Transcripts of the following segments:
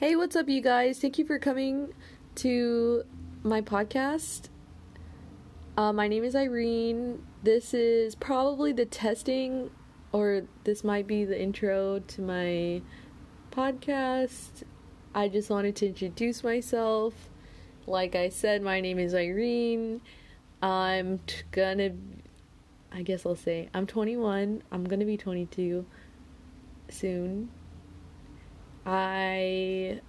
Hey, what's up, you guys? Thank you for coming to my podcast. Uh, my name is Irene. This is probably the testing, or this might be the intro to my podcast. I just wanted to introduce myself. Like I said, my name is Irene. I'm t- gonna, I guess I'll say, I'm 21. I'm gonna be 22 soon. I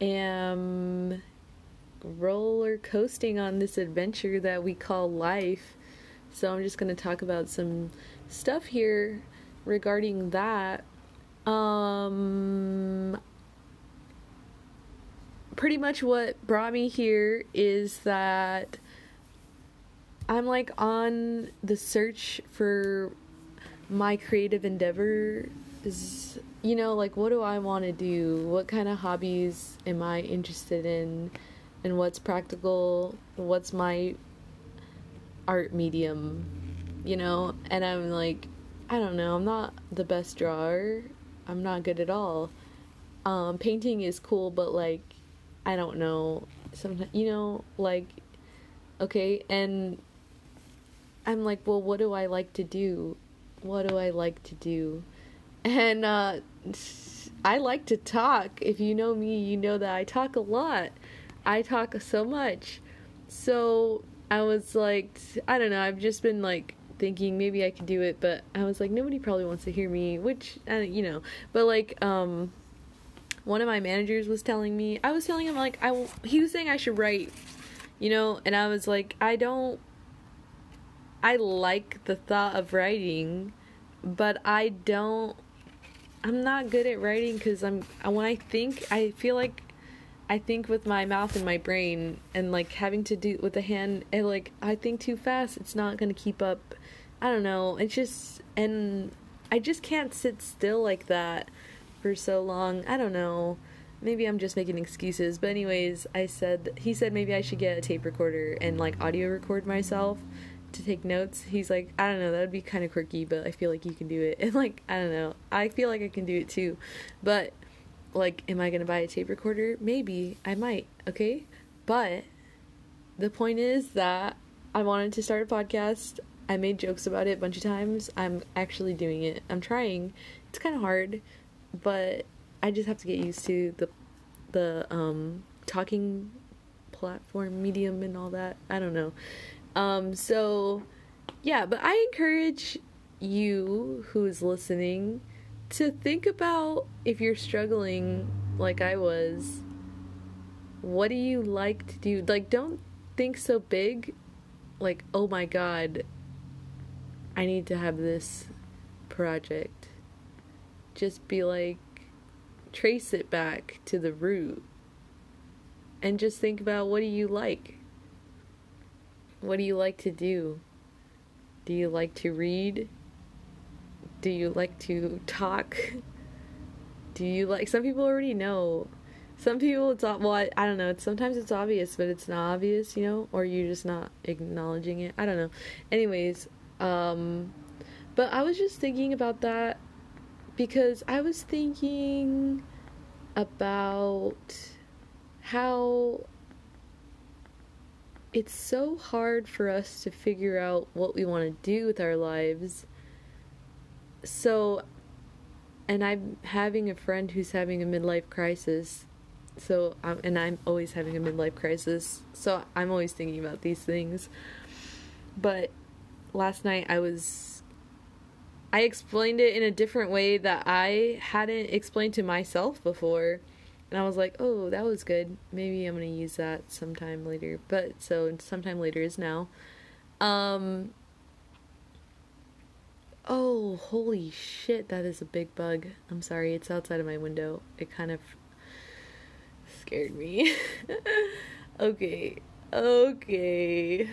am roller coasting on this adventure that we call life. So I'm just going to talk about some stuff here regarding that. Um pretty much what brought me here is that I'm like on the search for my creative endeavors you know, like what do I want to do? What kind of hobbies am I interested in? And what's practical? What's my art medium? You know? And I'm like, I don't know, I'm not the best drawer. I'm not good at all. Um, painting is cool, but like, I don't know. Sometimes, you know, like, okay, and I'm like, well, what do I like to do? What do I like to do? And uh, I like to talk. If you know me, you know that I talk a lot. I talk so much. So I was like, I don't know, I've just been like thinking maybe I could do it, but I was like, nobody probably wants to hear me, which, uh, you know, but like, um, one of my managers was telling me, I was telling him, like, I, he was saying I should write, you know, and I was like, I don't, I like the thought of writing, but I don't I'm not good at writing because I'm when I think I feel like I think with my mouth and my brain and like having to do with the hand and like I think too fast it's not gonna keep up. I don't know. It's just and I just can't sit still like that for so long. I don't know. Maybe I'm just making excuses. But anyways I said he said maybe I should get a tape recorder and like audio record myself to take notes. He's like, I don't know, that would be kind of quirky, but I feel like you can do it. And like, I don't know, I feel like I can do it too. But like, am I gonna buy a tape recorder? Maybe I might. Okay, but the point is that I wanted to start a podcast. I made jokes about it a bunch of times. I'm actually doing it. I'm trying. It's kind of hard, but I just have to get used to the the um talking platform medium and all that. I don't know. Um, so yeah, but I encourage you who's listening to think about if you're struggling like I was, what do you like to do? Like, don't think so big, like, oh my god, I need to have this project. Just be like, trace it back to the root and just think about what do you like what do you like to do? Do you like to read? Do you like to talk? Do you like some people already know. Some people it's well I, I don't know, it's sometimes it's obvious but it's not obvious, you know, or you're just not acknowledging it. I don't know. Anyways, um but I was just thinking about that because I was thinking about how it's so hard for us to figure out what we want to do with our lives. So, and I'm having a friend who's having a midlife crisis. So, um, and I'm always having a midlife crisis. So, I'm always thinking about these things. But last night I was I explained it in a different way that I hadn't explained to myself before. And I was like, oh, that was good. Maybe I'm going to use that sometime later. But so sometime later is now. Um Oh, holy shit, that is a big bug. I'm sorry, it's outside of my window. It kind of scared me. okay. Okay.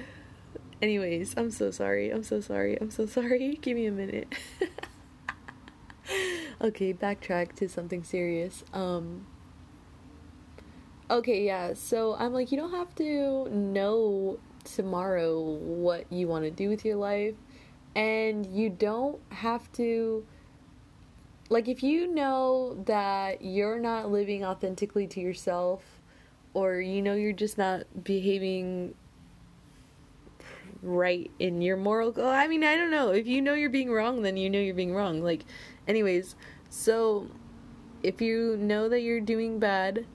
Anyways, I'm so sorry. I'm so sorry. I'm so sorry. Give me a minute. okay, backtrack to something serious. Um Okay, yeah. So I'm like, you don't have to know tomorrow what you want to do with your life, and you don't have to like if you know that you're not living authentically to yourself or you know you're just not behaving right in your moral I mean, I don't know. If you know you're being wrong, then you know you're being wrong. Like anyways, so if you know that you're doing bad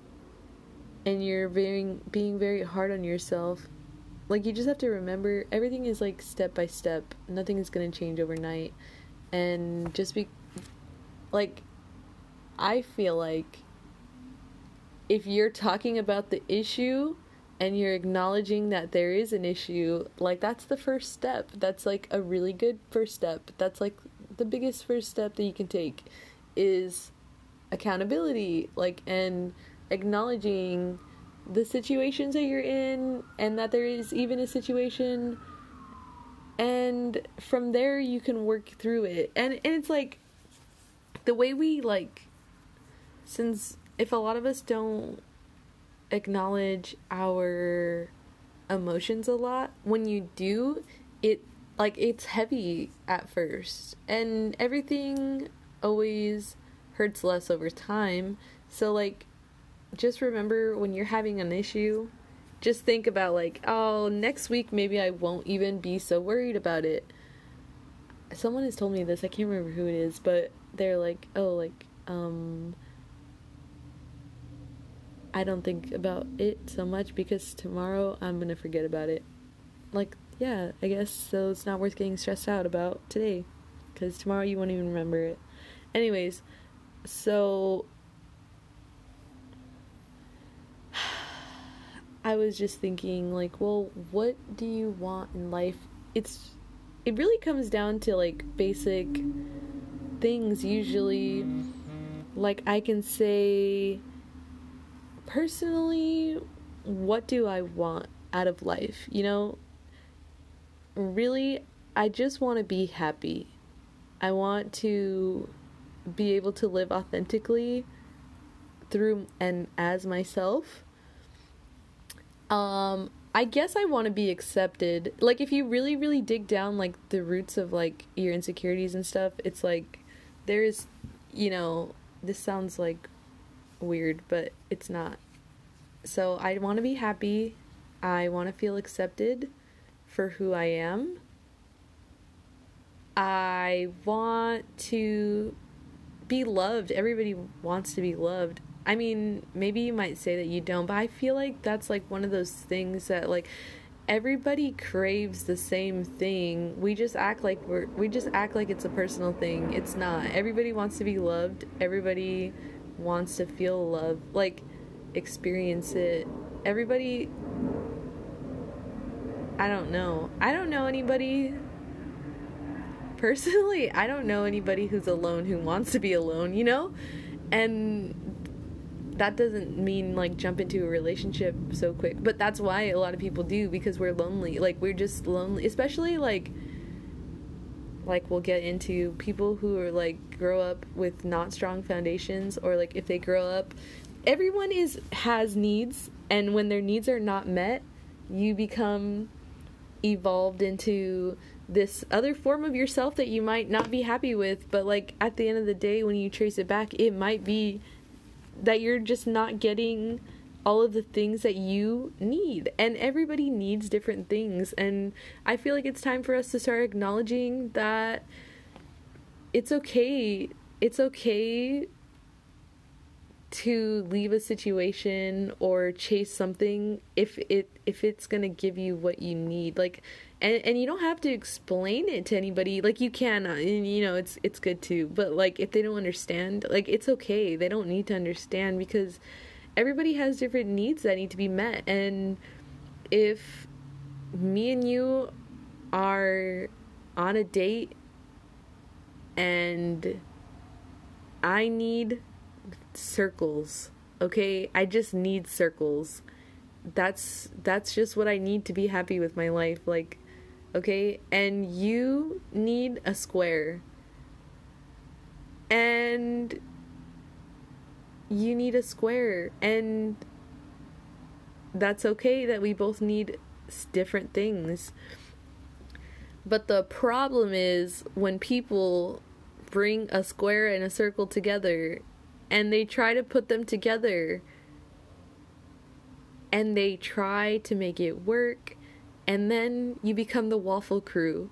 and you're being being very hard on yourself, like you just have to remember everything is like step by step. Nothing is going to change overnight. And just be like I feel like if you're talking about the issue and you're acknowledging that there is an issue, like that's the first step. That's like a really good first step. That's like the biggest first step that you can take is accountability, like and acknowledging the situations that you're in and that there is even a situation and from there you can work through it. And and it's like the way we like since if a lot of us don't acknowledge our emotions a lot, when you do, it like it's heavy at first and everything always hurts less over time. So like just remember when you're having an issue, just think about like, oh, next week maybe I won't even be so worried about it. Someone has told me this, I can't remember who it is, but they're like, oh, like um I don't think about it so much because tomorrow I'm going to forget about it. Like, yeah, I guess so it's not worth getting stressed out about today because tomorrow you won't even remember it. Anyways, so I was just thinking like, well, what do you want in life? It's it really comes down to like basic things usually like I can say personally, what do I want out of life? You know, really, I just want to be happy. I want to be able to live authentically through and as myself. Um, I guess I want to be accepted. Like if you really really dig down like the roots of like your insecurities and stuff, it's like there's you know, this sounds like weird, but it's not. So I want to be happy. I want to feel accepted for who I am. I want to be loved. Everybody wants to be loved. I mean, maybe you might say that you don't, but I feel like that's like one of those things that like everybody craves the same thing. We just act like we're we just act like it's a personal thing. It's not. Everybody wants to be loved. Everybody wants to feel love, like experience it. Everybody I don't know. I don't know anybody personally. I don't know anybody who's alone who wants to be alone, you know? And that doesn't mean like jump into a relationship so quick, but that's why a lot of people do because we're lonely. Like we're just lonely, especially like like we'll get into people who are like grow up with not strong foundations or like if they grow up everyone is has needs and when their needs are not met you become evolved into this other form of yourself that you might not be happy with but like at the end of the day when you trace it back it might be that you're just not getting all of the things that you need. And everybody needs different things. And I feel like it's time for us to start acknowledging that it's okay. It's okay to leave a situation or chase something if it if it's going to give you what you need. Like and and you don't have to explain it to anybody like you can uh, and you know it's it's good too but like if they don't understand like it's okay they don't need to understand because everybody has different needs that need to be met and if me and you are on a date and I need circles okay I just need circles that's that's just what I need to be happy with my life like okay? And you need a square. And you need a square. And that's okay that we both need different things. But the problem is when people bring a square and a circle together and they try to put them together. And they try to make it work. And then you become the waffle crew.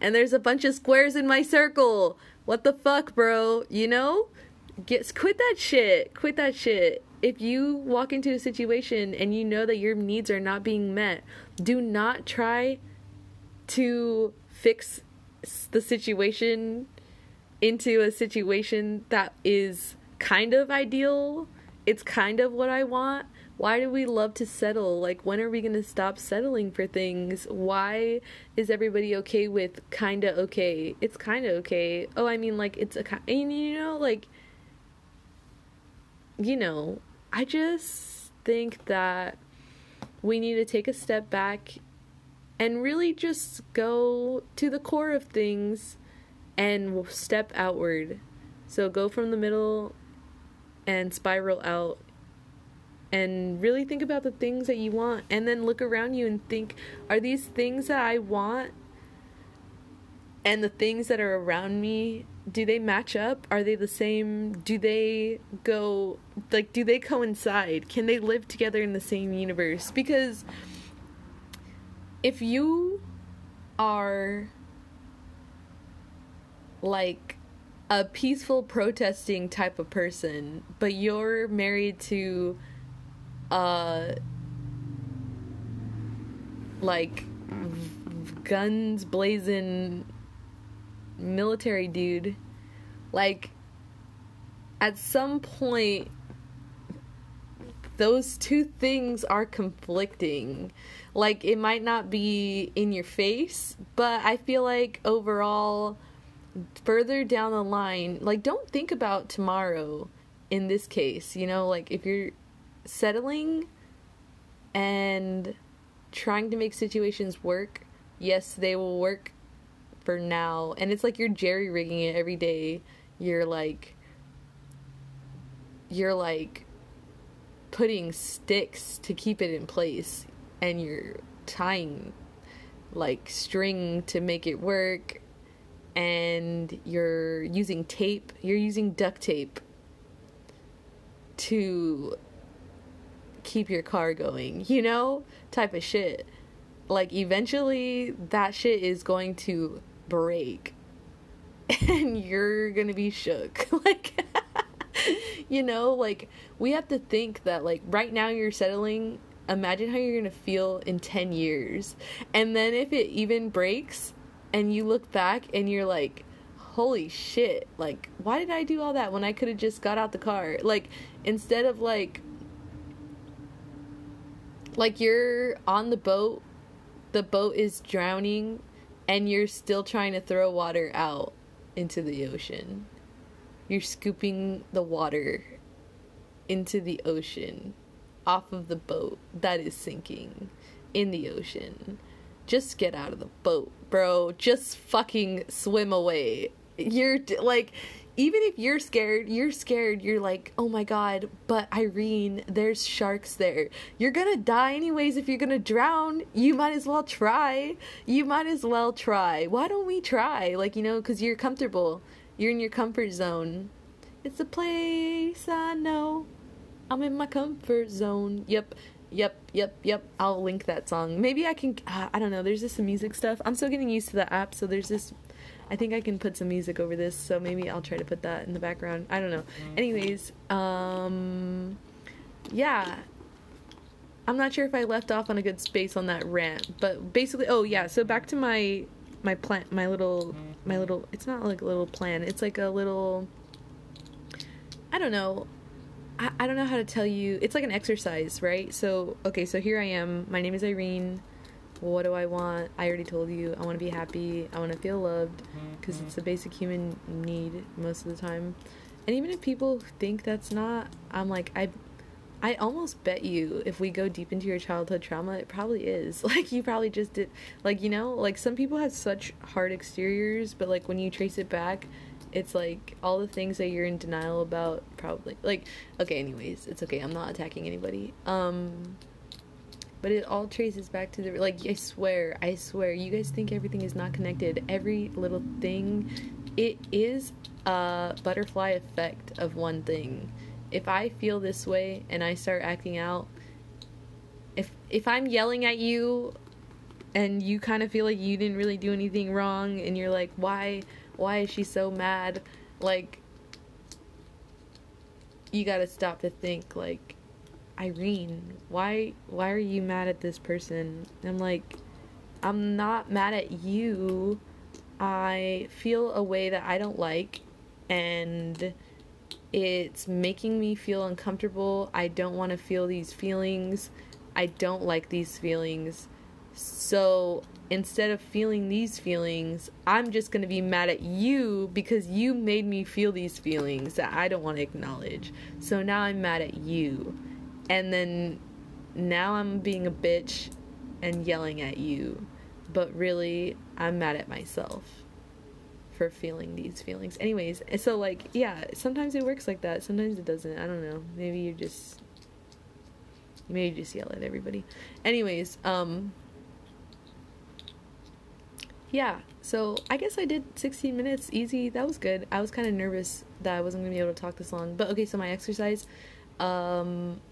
And there's a bunch of squares in my circle. What the fuck bro? You know? Get quit that shit. Quit that shit. If you walk into a situation and you know that your needs are not being met do not try to fix the situation into a situation that is kind of ideal. It's kind of what I want. Why do we love to settle? Like, when are we going to stop settling for things? Why is everybody okay with kind of okay? It's kind of okay. Oh, I mean, like, it's a kind, you know, like, you know, I just think that we need to take a step back and really just go to the core of things and step outward. So go from the middle and spiral out and really think about the things that you want and then look around you and think are these things that I want and the things that are around me do they match up? Are they the same? Do they go like do they coincide? Can they live together in the same universe? Because if you are like a peaceful protesting type of person, but you're married to uh like guns blazing military dude. Like at some point those two things are conflicting. Like it might not be in your face but i feel like overall further down the line, like don't think about tomorrow in this case, you know, like if you're settling and trying to make situations work, yes, they will work for now. And it's like you're jerry rigging it every day. You're like you're like putting sticks to keep it in place and you're tying like string to make it work and you're using tape, you're using duct tape to keep your car going, you know? Type of shit. Like, eventually, that shit is going to break. And you're gonna be shook. like, you know? Like, we have to think that, like, right now you're settling. Imagine how you're gonna feel in 10 years. And then if it even breaks, and you look back and you're like holy shit like why did i do all that when i could have just got out the car? Like instead of like like you're on the boat the boat is drowning and you're still trying to throw water out into the ocean. You're scooping the water into the ocean off of the boat that is sinking in the ocean. Just get out of the boat, bro. Just fucking swim away. You're like, even if you're scared, you're scared. You're like, oh my god, but Irene, there's sharks there. You're gonna die anyways if you're gonna drown. You might as well try. You might as well try. Why don't we try? Like, you know, because you're comfortable. You're in your comfort zone. It's a place I know. I'm in my comfort zone. Yep. Yep, yep, yep. I'll link that song. Maybe I can. Uh, I don't know. There's just some music stuff. I'm still getting used to the app, so there's this. I think I can put some music over this, so maybe I'll try to put that in the background. I don't know. Anyways, um, yeah. I'm not sure if I left off on a good space on that rant, but basically, oh yeah. So back to my my plan, my little, my little. It's not like a little plan. It's like a little. I don't know. I, I don't know how to tell you. It's like an exercise, right? So, okay, so here I am. My name is Irene. What do I want? I already told you. I want to be happy. I want to feel loved because it's a basic human need most of the time. And even if people think that's not, I'm like, I I almost bet you if we go deep into your childhood trauma, it probably is. Like you probably just did like you know, like some people have such hard exteriors, but like when you trace it back, it's like all the things that you're in denial about probably like okay anyways it's okay i'm not attacking anybody um but it all traces back to the like i swear i swear you guys think everything is not connected every little thing it is a butterfly effect of one thing. If I feel this way and I start acting out, if if I'm yelling at you and you kind of feel like you didn't really do anything wrong and you're like why why is she so mad? Like you got to stop to think like Irene why why are you mad at this person? I'm like I'm not mad at you. I feel a way that I don't like and it's making me feel uncomfortable. I don't want to feel these feelings. I don't like these feelings. So instead of feeling these feelings, I'm just going to be mad at you because you made me feel these feelings that I don't want to acknowledge. So now I'm mad at you. And then now I'm being a bitch and yelling at you. But really, I'm mad at myself for feeling these feelings. Anyways, so like, yeah, sometimes it works like that. Sometimes it doesn't. I don't know. Maybe you just maybe you just yell at everybody. Anyways, um yeah, so I guess I did 16 minutes easy. That was good. I was kind of nervous that I wasn't going to be able to talk this long. But okay, so my exercise. Um,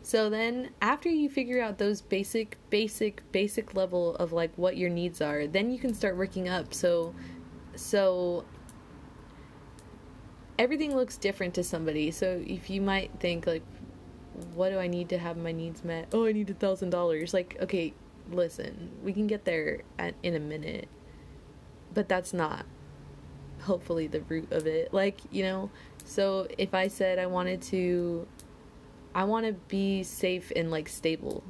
so then after you figure out those basic, basic, basic level of like what your needs are, then you can start working up. So, so everything looks different to somebody. So if you might think like, what do I need to have my needs met? Oh, I need a thousand dollars. Like, okay, listen, we can get there at, in a minute but that's not hopefully the root of it. Like, you know, so if I said I wanted to I want to be safe and like stable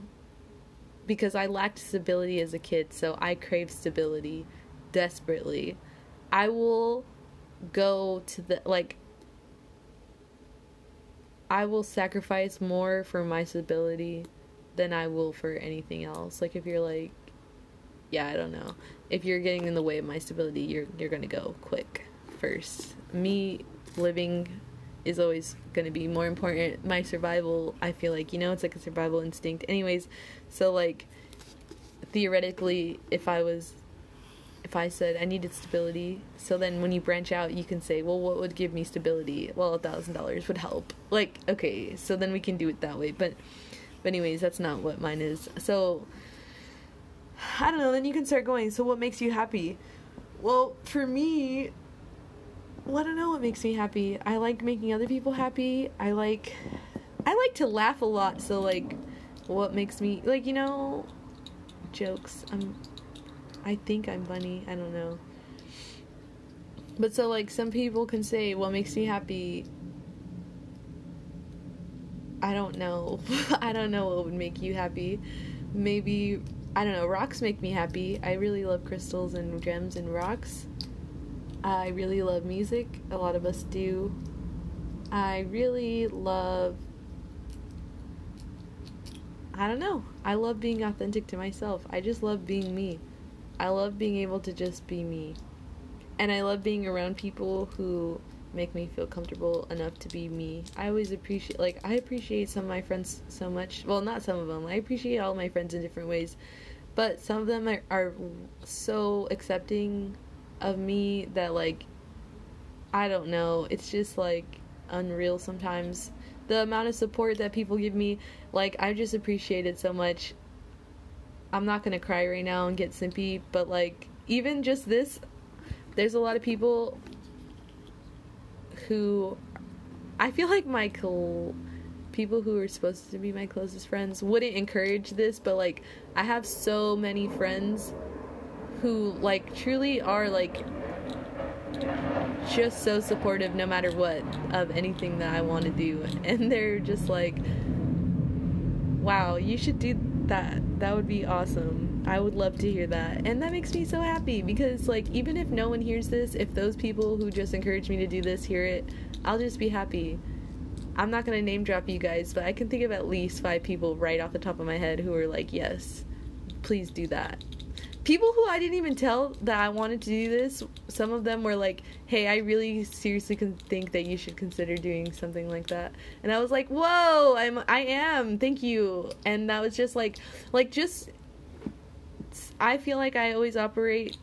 because I lacked stability as a kid, so I crave stability desperately. I will go to the like I will sacrifice more for my stability than I will for anything else. Like if you're like yeah, I don't know. If you're getting in the way of my stability, you're you're gonna go quick first. Me living is always gonna be more important. My survival, I feel like, you know, it's like a survival instinct. Anyways, so like theoretically, if I was if I said I needed stability, so then when you branch out, you can say, well, what would give me stability? Well, a thousand dollars would help. Like, okay, so then we can do it that way. But, but anyways, that's not what mine is. So I don't know, then you can start going. So, what makes you happy? Well, for me, well, I don't know what makes me happy. I like making other people happy. I like, I like to laugh a lot. So, like, what makes me like you know, jokes. I'm, I think I'm funny. I don't know. But so like some people can say what makes me happy. I don't know. I don't know what would make you happy. Maybe I don't know, rocks make me happy. I really love crystals and gems and rocks. I really love music. A lot of us do. I really love. I don't know. I love being authentic to myself. I just love being me. I love being able to just be me. And I love being around people who make me feel comfortable enough to be me. I always appreciate like I appreciate some of my friends so much. Well, not some of them. I appreciate all my friends in different ways. But some of them are, are so accepting of me that like I don't know. It's just like unreal sometimes. The amount of support that people give me, like I just appreciate it so much. I'm not gonna cry right now and get simpy, but like even just this, there's a lot of people who I feel like my cl- people who are supposed to be my closest friends wouldn't encourage this, but like I have so many friends who like truly are like just so supportive no matter what of anything that I want to do and they're just like wow, you should do that. That would be awesome. I would love to hear that. And that makes me so happy because, like, even if no one hears this, if those people who just encouraged me to do this hear it, I'll just be happy. I'm not gonna name drop you guys, but I can think of at least five people right off the top of my head who are like, yes, please do that. People who I didn't even tell that I wanted to do this, some of them were like, hey, I really seriously can think that you should consider doing something like that. And I was like, whoa, I'm, I am, thank you. And that was just like, like, just, I feel like I always operate,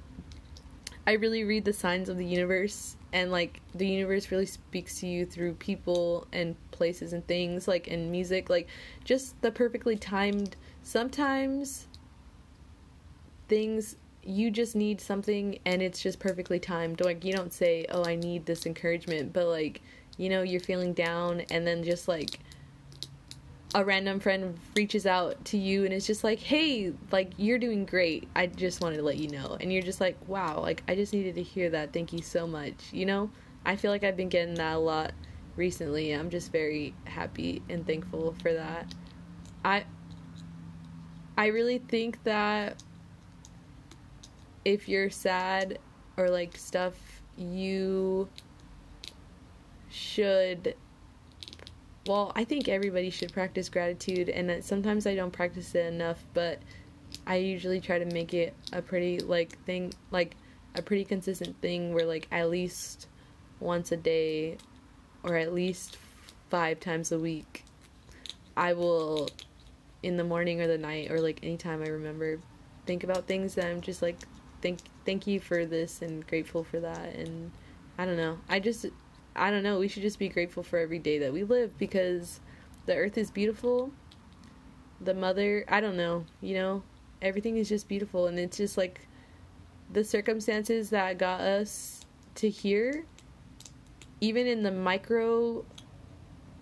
I really read the signs of the universe and like the universe really speaks to you through people and places and things like in music like just the perfectly timed sometimes things you just need something and it's just perfectly timed like you don't say oh i need this encouragement but like you know you're feeling down and then just like a random friend reaches out to you and it's just like, hey, like you're doing great. I just wanted to let you know. And you're just like, wow, like I just needed to hear that. Thank you so much. You know? I feel like I've been getting that a lot recently. I'm just very happy and thankful for that. I I really think that if you're sad or like stuff, you should well, I think everybody should practice gratitude, and uh, sometimes I don't practice it enough, but I usually try to make it a pretty like thing, like a pretty consistent thing where like at least once a day, or at least five times a week, I will, in the morning or the night or like anytime I remember, think about things that I'm just like thank thank you for this and grateful for that and I don't know. I just I don't know, we should just be grateful for every day that we live because the earth is beautiful. The mother, I don't know, you know, everything is just beautiful and it's just like the circumstances that got us to here even in the micro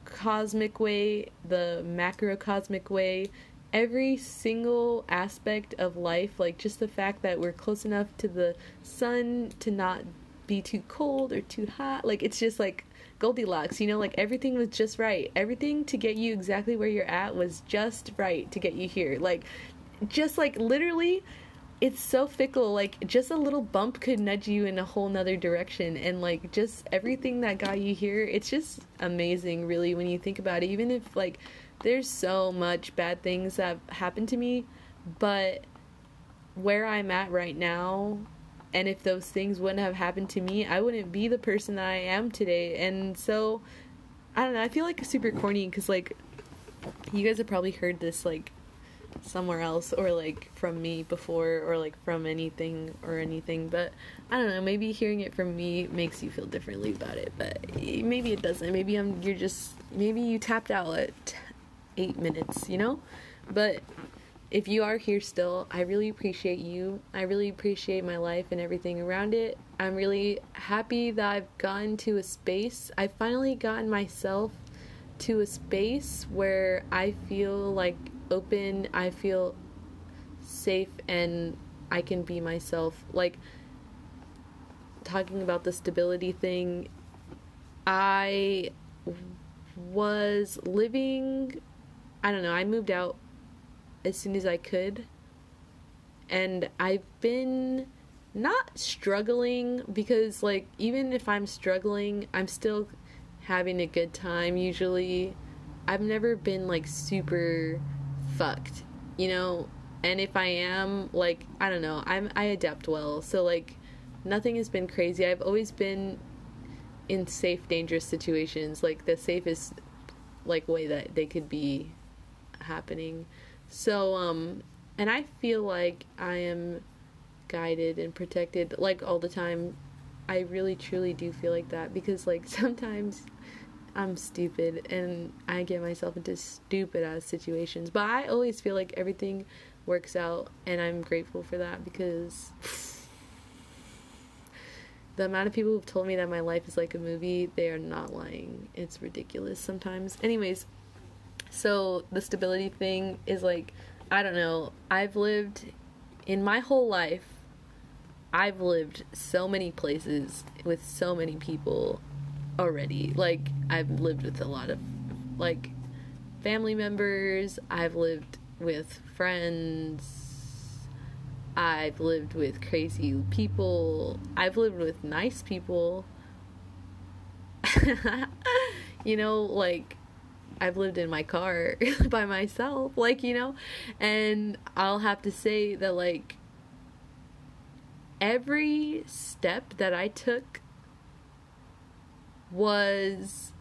cosmic way, the macrocosmic way, every single aspect of life, like just the fact that we're close enough to the sun to not be too cold or too hot. Like it's just like Goldilocks, you know, like everything was just right. Everything to get you exactly where you're at was just right to get you here. Like just like literally it's so fickle like just a little bump could nudge you in a whole nother direction and like just everything that got you here it's just amazing really when you think about it even if like there's so much bad things that have happened to me but where i'm at right now and if those things wouldn't have happened to me, I wouldn't be the person that I am today. And so, I don't know. I feel like super corny because like you guys have probably heard this like somewhere else or like from me before or like from anything or anything but i don't know maybe hearing it from me makes you feel differently about it but maybe it doesn't maybe i'm you're just maybe you tapped out at eight minutes you know but if you are here still, I really appreciate you. I really appreciate my life and everything around it. I'm really happy that I've gotten to a space. I've finally gotten myself to a space where I feel like open, I feel safe, and I can be myself. Like, talking about the stability thing, I was living, I don't know, I moved out as soon as I could. And I've been not struggling because, like, even if I'm struggling, I'm still having a good time usually. I've never been, like, super fucked, you know? And if I am, like, I don't know, I'm I adapt well. So like nothing has been crazy. I've always been in safe, dangerous situations, like the safest like way that they could be happening. So, um, and I feel like I am guided and protected like all the time. I really truly do feel like that because like sometimes I'm stupid and I get myself into stupid ass situations, but I always feel like everything works out and I'm grateful for that because the amount of people who've told me that my life is like a movie, they are not lying. It's ridiculous sometimes. Anyways, so the stability thing is like, I don't know. I've lived in my whole life, I've lived so many places with so many people already. Like, I've lived with a lot of, like, family members. I've lived with friends. I've lived with crazy people. I've lived with nice people. you know, like I've lived in my car by myself, like, you know, and I'll have to say that, like, every step that I took was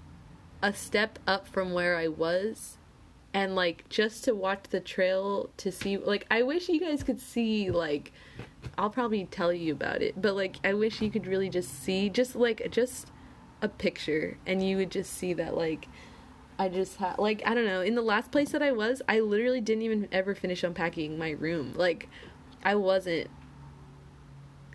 a step up from where I was. And, like, just to watch the trail to see, like, I wish you guys could see, like, I'll probably tell you about it. But like, I wish you could really just see, just like, just a picture, and you would just see that like. I just had like I don't know. In the last place that I was, I literally didn't even ever finish unpacking my room. Like I wasn't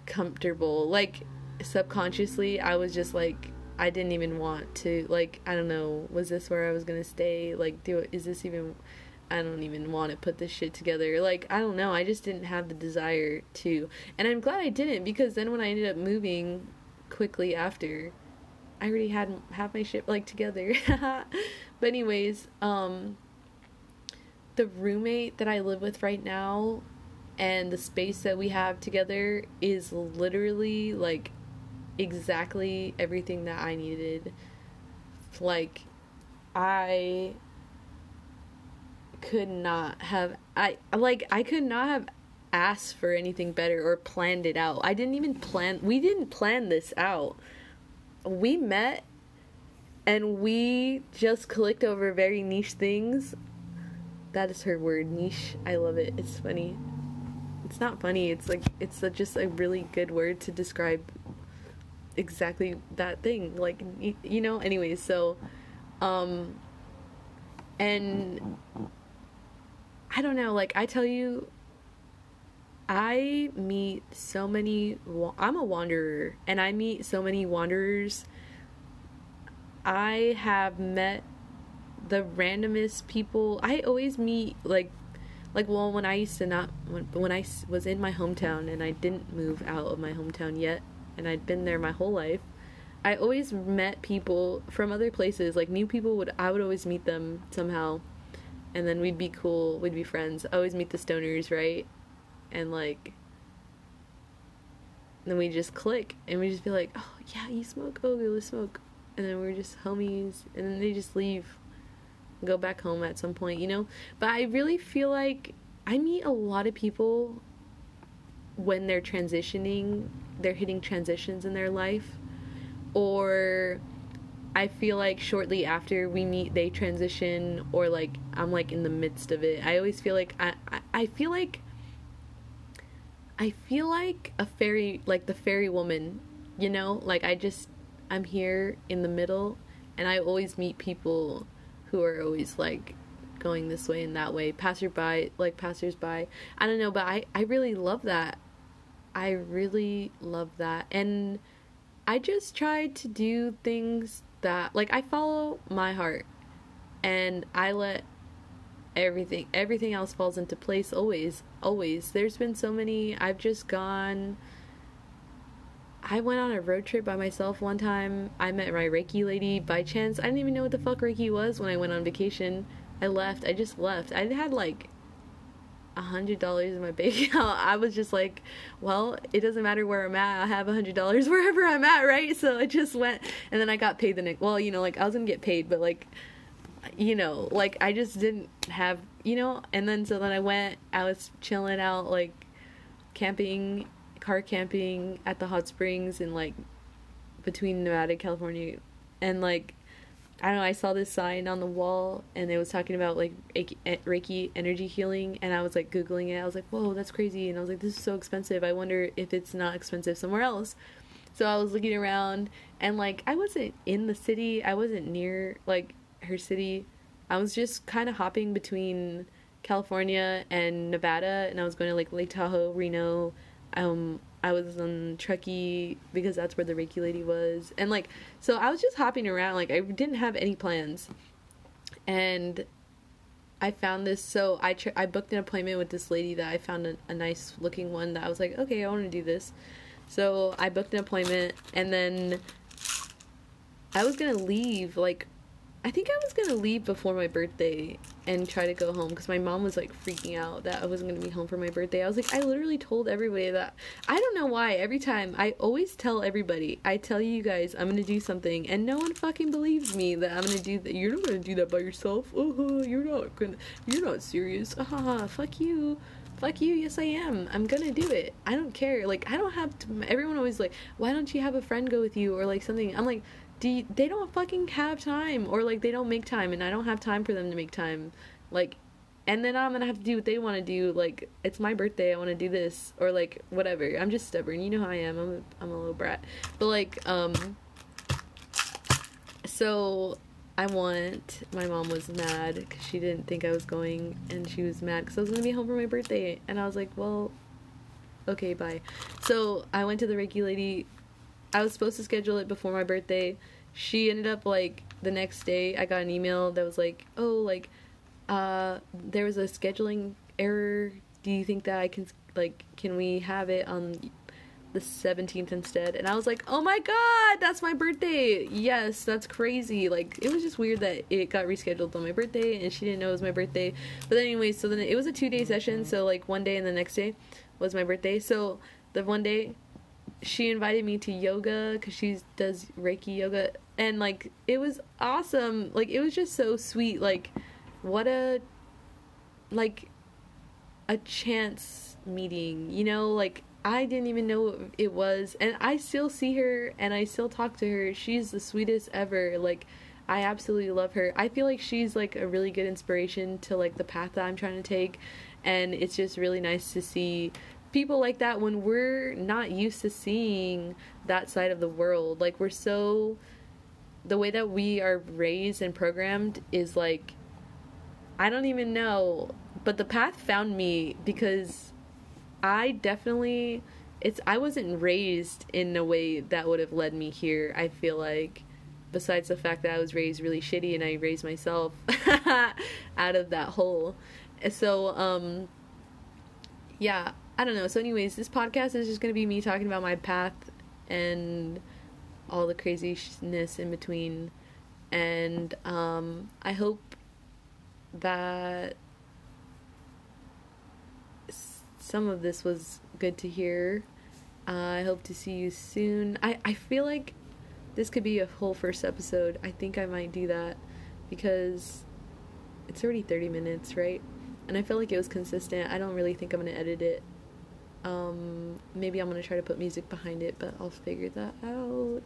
comfortable. Like subconsciously, I was just like I didn't even want to like I don't know, was this where I was going to stay? Like do is this even I don't even want to put this shit together. Like, I don't know. I just didn't have the desire to. And I'm glad I didn't because then when I ended up moving quickly after, I already had half my shit like together. but anyways, um the roommate that I live with right now and the space that we have together is literally like exactly everything that I needed. Like I could not have I like I could not have asked for anything better or planned it out. I didn't even plan we didn't plan this out. We met and we just clicked over very niche things. That is her word, niche. I love it. It's funny. It's not funny. It's like it's a, just a really good word to describe exactly that thing. Like you know, anyways, so um and I don't know, like I tell you I meet so many I'm a wanderer and I meet so many wanderers. I have met the randomest people. I always meet like like well when I used to not when, when I was in my hometown and I didn't move out of my hometown yet and I'd been there my whole life. I always met people from other places, like new people would I would always meet them somehow and then we'd be cool, we'd be friends. I always meet the stoners, right? And like then we just click and we just be like, "Oh, yeah, you smoke? Oh, let's smoke." And then we're just homies and then they just leave go back home at some point, you know? But I really feel like I meet a lot of people when they're transitioning, they're hitting transitions in their life or I feel like shortly after we meet, they transition, or like I'm like in the midst of it. I always feel like I, I, I feel like I feel like a fairy, like the fairy woman, you know. Like I just I'm here in the middle, and I always meet people who are always like going this way and that way, passerby, like passersby. I don't know, but I I really love that. I really love that, and I just try to do things that like I follow my heart and I let everything everything else falls into place always always there's been so many I've just gone I went on a road trip by myself one time. I met my Reiki lady by chance. I didn't even know what the fuck Reiki was when I went on vacation. I left. I just left. I had like a hundred dollars in my bank account. I was just like, well, it doesn't matter where I'm at. I have a hundred dollars wherever I'm at, right? So I just went, and then I got paid the next. Well, you know, like I was gonna get paid, but like, you know, like I just didn't have, you know. And then so then I went. I was chilling out, like camping, car camping at the hot springs in like between Nevada, California, and like I don't know, I saw this sign on the wall and it was talking about like Reiki eh, energy healing and I was like Googling it. I was like, whoa, that's crazy. And I was like, this is so expensive. I wonder if it's not expensive somewhere else. So I was looking around and like I wasn't in the city, I wasn't near like her city. I was just kind of hopping between California and Nevada and I was going to like Lake Tahoe, Reno, um, I was on Truckee because that's where the Reiki lady was. And like, so I was just hopping around. Like, I didn't have any plans. And I found this. So I, tr- I booked an appointment with this lady that I found a, a nice looking one that I was like, okay, I want to do this. So I booked an appointment and then I was to leave like I think I was gonna leave before my birthday and try to go home because my mom was like freaking out that I wasn't gonna be home for my birthday. I was like, I literally told everybody that. I don't know why. Every time I always tell everybody, I tell you guys I'm gonna do something, and no one fucking believes me that I'm gonna do that. You're not gonna do that by yourself. Oh, you're not gonna. You're not serious. Ah, fuck you. Fuck you. Yes, I am. I'm gonna do it. I don't care. Like I don't have to. Everyone always like, why don't you have a friend go with you or like something? I'm like do you, they don't fucking have time or like they don't make time and I don't have time for them to make time like and then I'm gonna have to do what they want to do. Like it's my birthday, I want to do this or like whatever. I'm just stubborn. You know how I am. I'm a, I'm a little brat. But like um, so I want. My mom was mad because she didn't think I was going, and she was mad because I was gonna be home for my birthday, and I was like, well, okay, bye. So I went to the Reiki lady. I was supposed to schedule it before my birthday. She ended up like the next day. I got an email that was like, oh, like uh, there was a scheduling error. Do you think that I can like can we have it on the 17th instead? And I was like, "Oh my god, that's my birthday." Yes, that's crazy. Like it was just weird that it got rescheduled on my birthday and she didn't know it was my birthday. But anyway, so then it was a 2-day session, so like one day and the next day was my birthday. So the one day she invited me to yoga cuz she does reiki yoga. And like it was awesome. Like it was just so sweet. Like what a like a chance meeting you know? Like i didn't even know it was. And i still see her and i still talk to her. She's the sweetest ever. Like i absolutely love her. I feel like she's like a really good inspiration to like the path that i'm trying to take. And it's just really nice to see people like that when we're not used to seeing that side of the world like we're so the way that we are raised and programmed is like I don't even know, but the path found me because I definitely it's I wasn't raised in a way that would have led me here. I feel like besides the fact that I was raised really shitty and I raised myself out of that hole. So um yeah, I don't know. So anyways, this podcast is just going to be me talking about my path and all the craziness in between and um I hope that some of this was good to hear. Uh, I hope to see you soon. I, I feel like this could be a whole first episode. I think I might do that because it's already 30 minutes, right? And I feel like it was consistent. I don't really think I'm going to edit it. Um, maybe I'm to try to put music behind it, but I'll figure that out.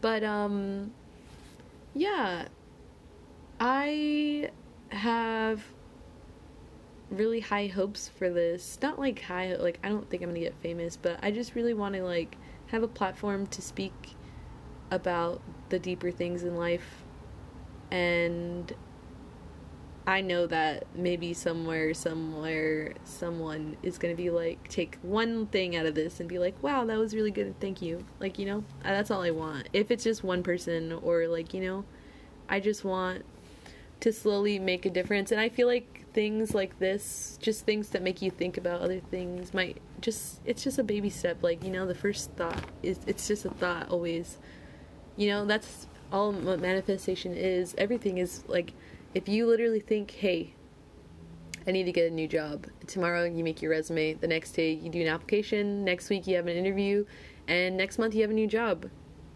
But, um, yeah. I have really high hopes for this. Not like high like I don't think I'm to get famous, but I just really want to like have a platform to speak about the deeper things in life. And I know that maybe somewhere, somewhere, someone is to be like, take one thing out of this and be like, wow, that was really good. Thank you. Like, you know, uh, that's all I want. If it's just one person or like, you know, I just want to slowly make a difference. And I feel like things like this, just things that make you think about other things, might just, it's just a baby step. Like, you know, the first thought is, it's just a thought always. You know, that's all manifestation is. Everything is like, if you literally think, hey, I need to get a new job. Tomorrow you make your resume. The next day you do an application. Next week you have an interview, and next month you have a new job.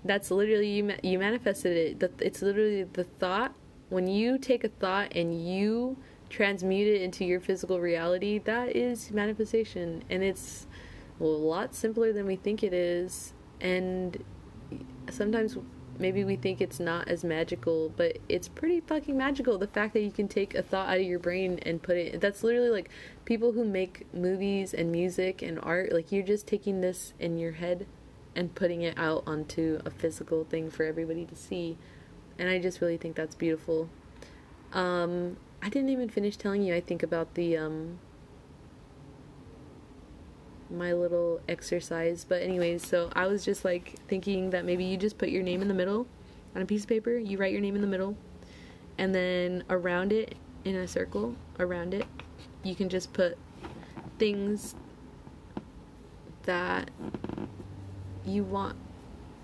That's literally you. You manifested it. It's literally the thought when you take a thought and you transmute it into your physical reality, that is manifestation. And it's a lot simpler than we think it is. And sometimes maybe we think it's not as magical, but it's pretty fucking magical. The fact that you can take a thought out of your brain and put it that's literally like people who make movies and music and art, like you're just taking this in your head and putting it out onto a physical thing for everybody to see and I just really think that's beautiful. Um, I didn't even finish telling you. I think about the um, my little exercise, but anyways, so I was just like thinking that maybe you just put your name in the middle on a piece of paper. You write your name in the middle, and then around it in a circle around it, you can just put things that you want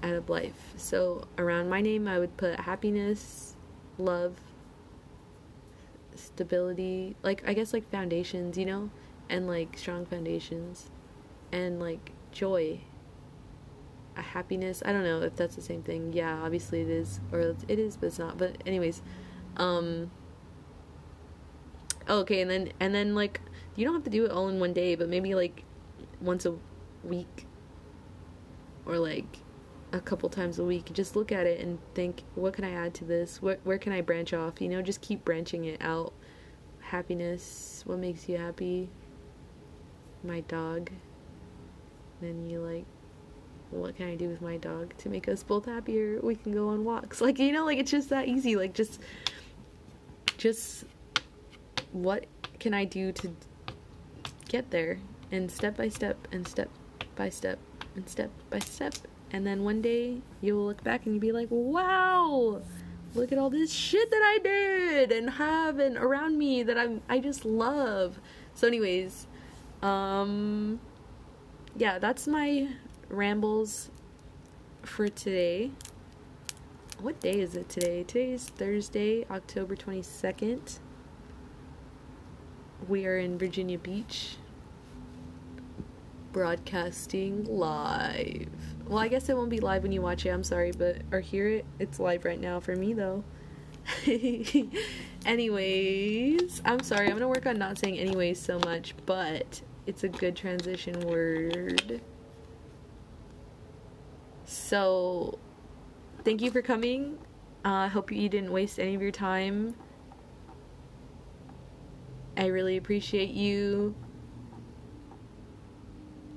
out of life. So around my name, I would put happiness, love, stability, like I guess like foundations, you know, and like strong foundations, and like joy, a happiness. I don't know if that's the same thing. Yeah, obviously it is, or it is, but it's not. But anyways, um. Okay, and then and then like you don't have to do it all in one day, but maybe like once a week or like a couple times a week just look at it and think what can i add to this where, where can i branch off you know just keep branching it out happiness. What makes you happy? My dog. Then you like, what can I do with my dog to make us both happier? We can go on walks. Like, you know, like it's just that easy. Like, just, just what can I do to get there? And step by step, and step by step, and step by step. And then one day you'll look back and you'll be like, wow, look at all this shit that I did and have and around me that I'm I just love. So anyways, um yeah, that's my rambles for today. What day is it today? Today is Thursday, October 22nd. We are in Virginia Beach broadcasting live. Well, I guess it won't be live when you watch it. I'm sorry, but or hear it. It's live right now for me though. anyways, I'm sorry. I'm going to work on not saying anyways so much, but it's a good transition word. So, thank you for coming. Uh, I uh, hope you didn't waste any of your time. I really appreciate you.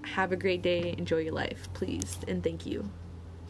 Have a great day. Enjoy your life, please, and thank you.